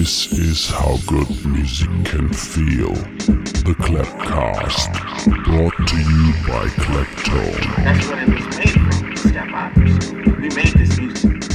This is how good music can feel. The Clapcast, brought to you by Claptone. That's what it was made from, step. We made this music.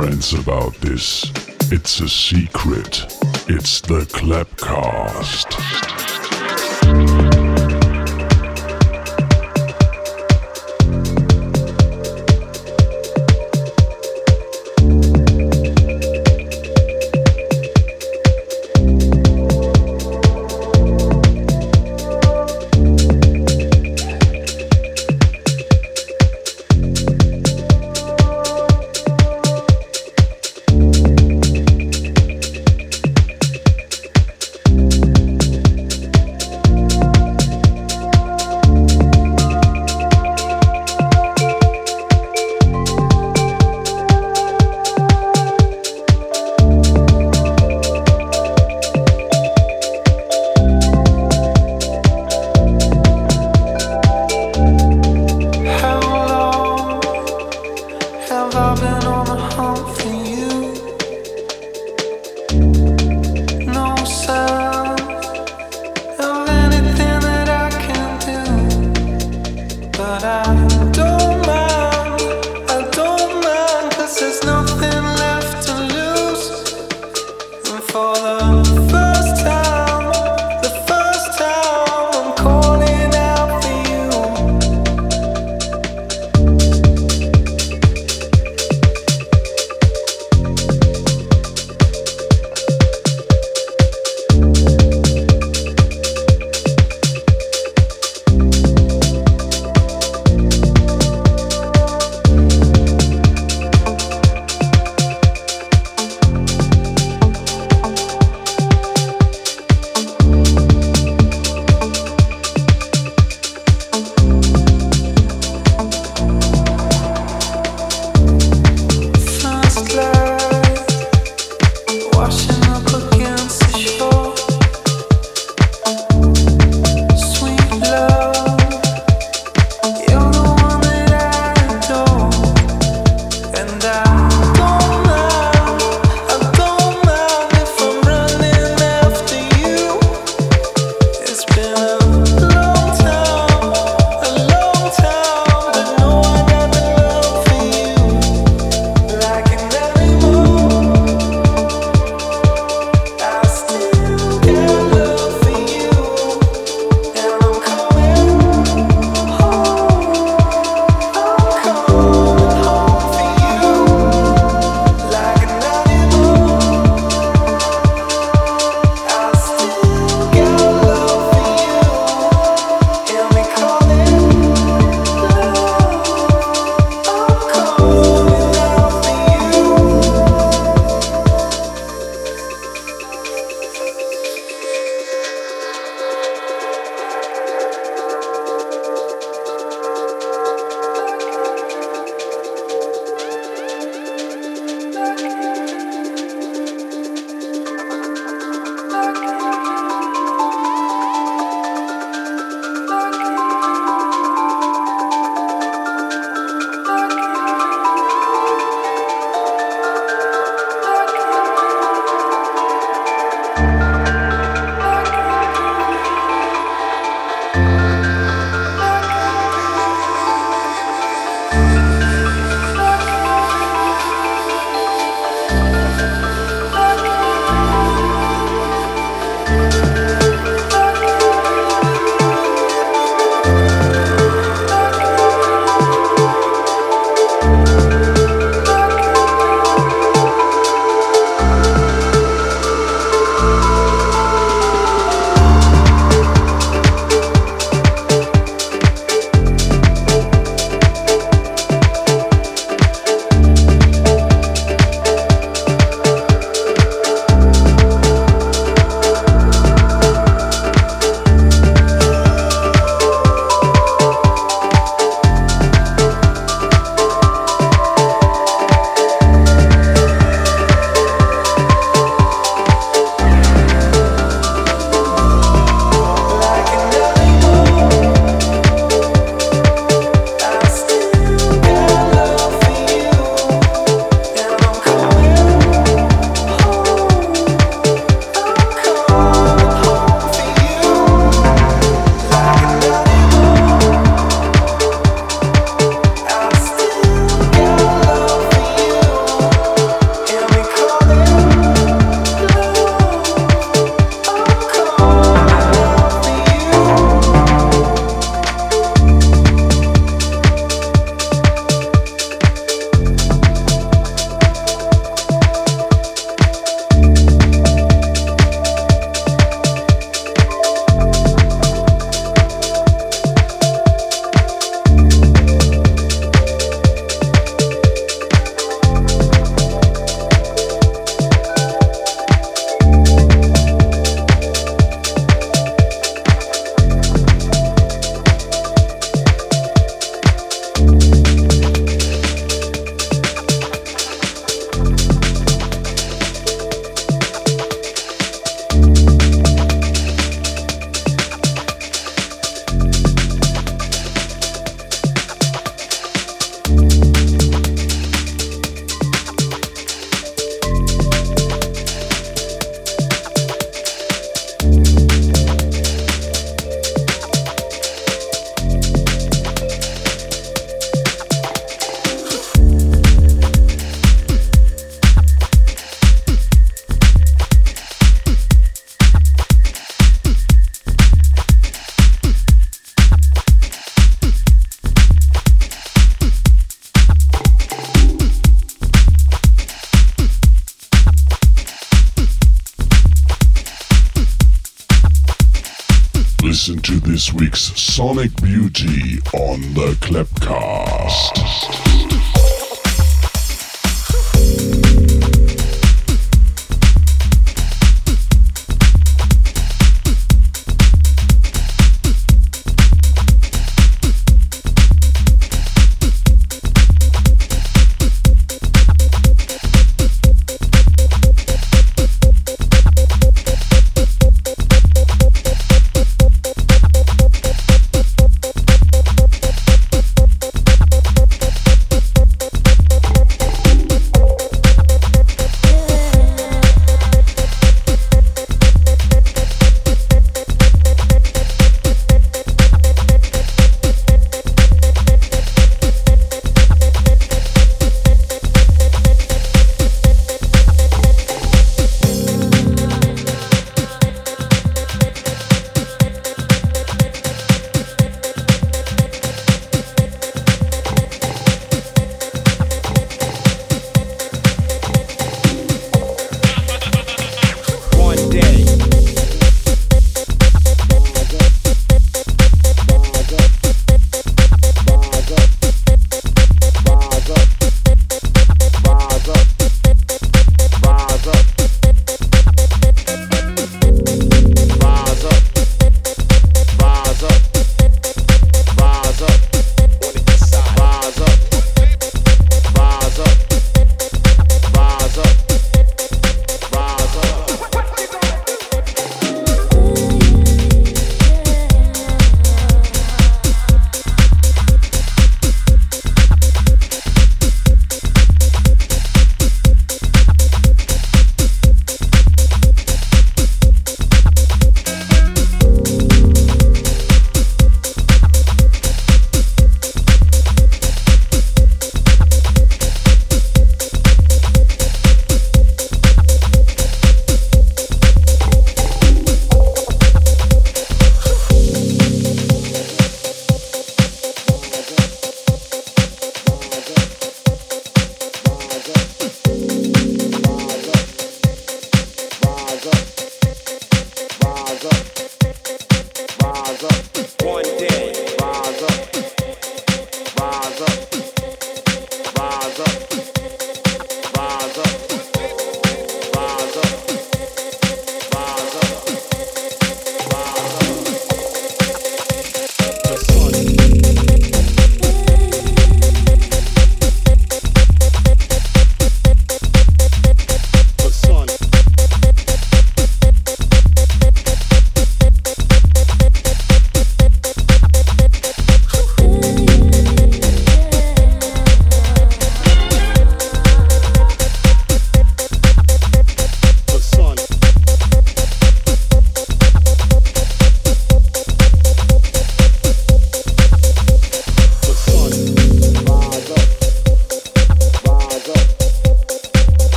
Friends about this. It's a secret. It's the Clapcast.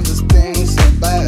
Thing so bad.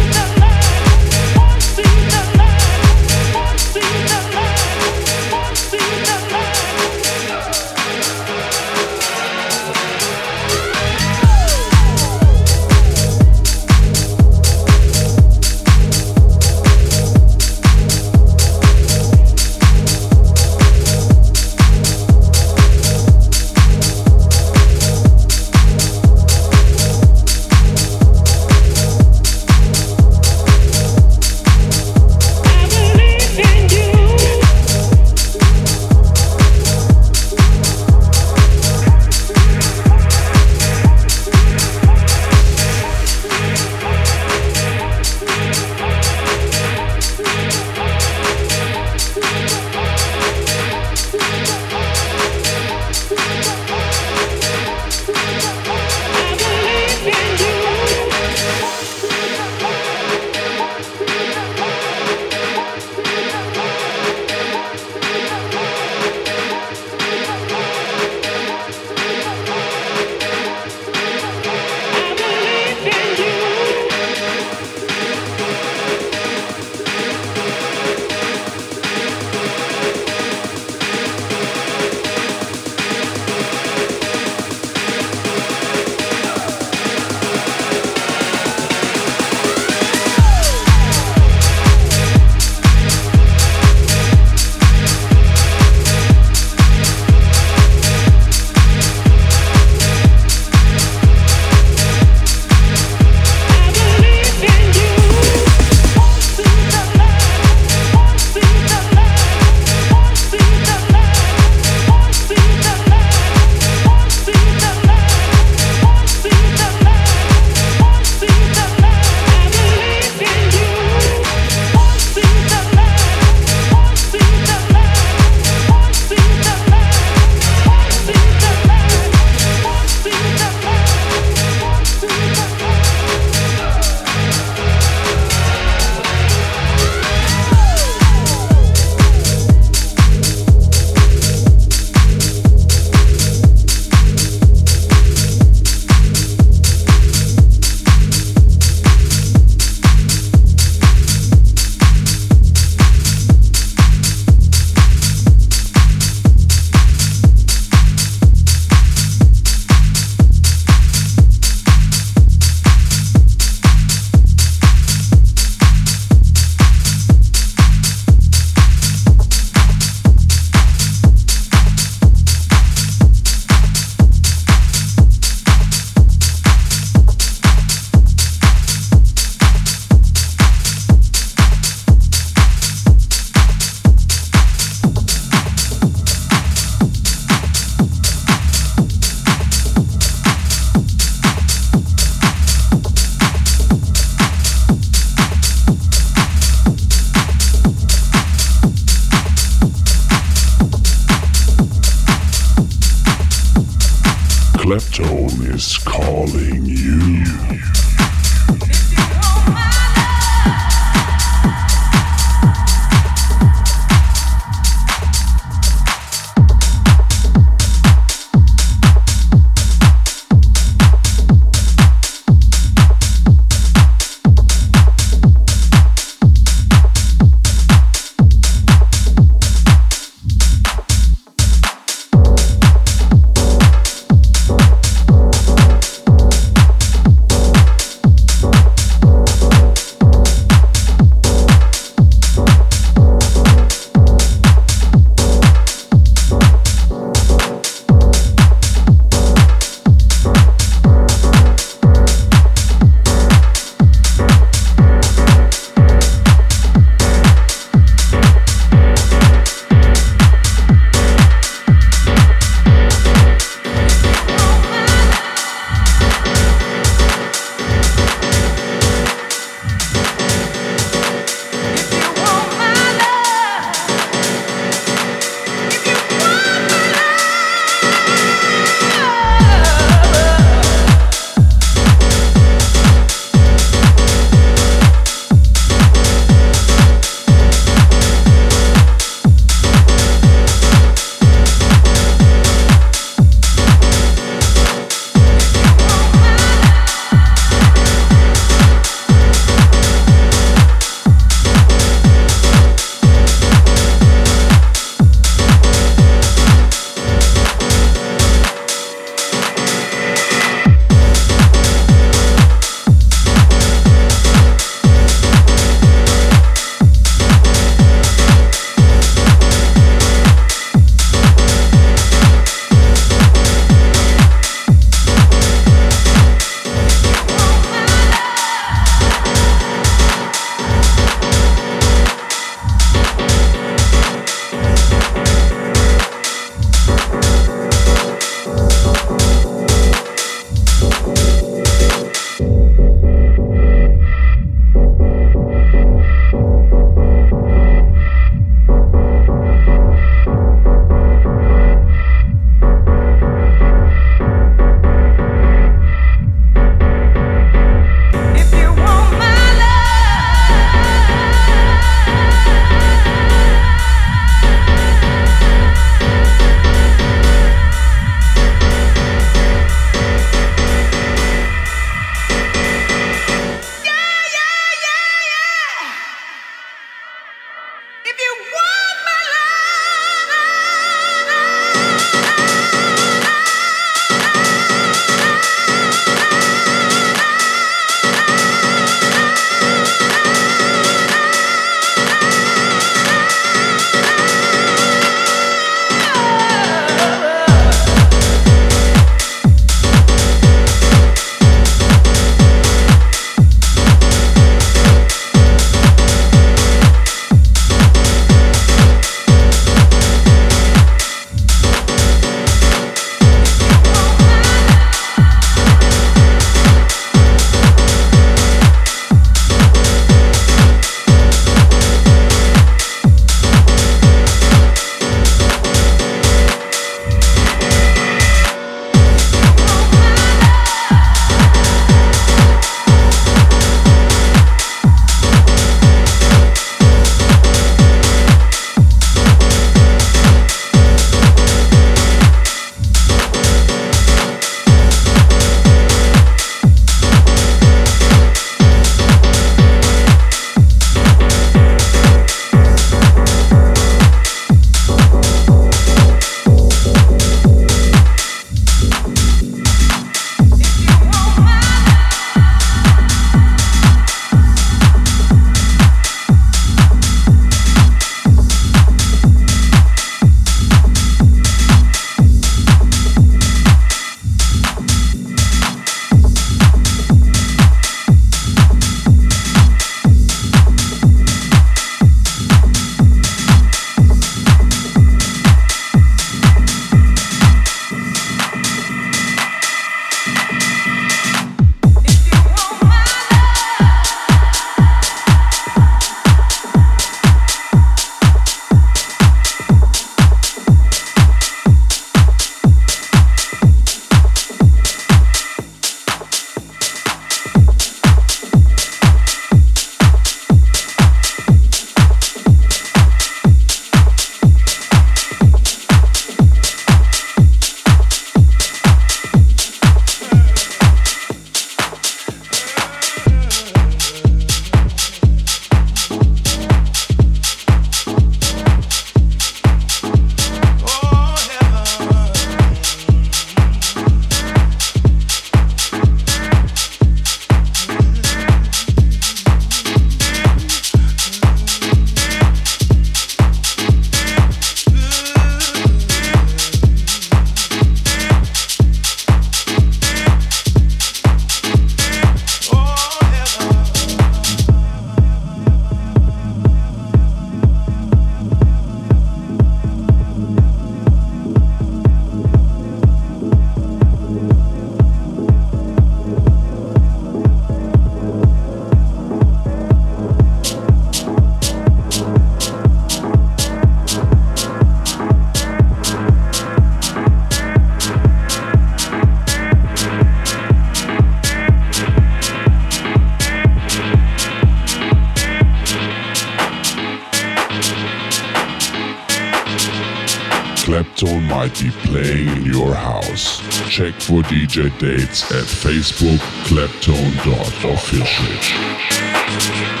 DJ dates at Facebook claptone.official.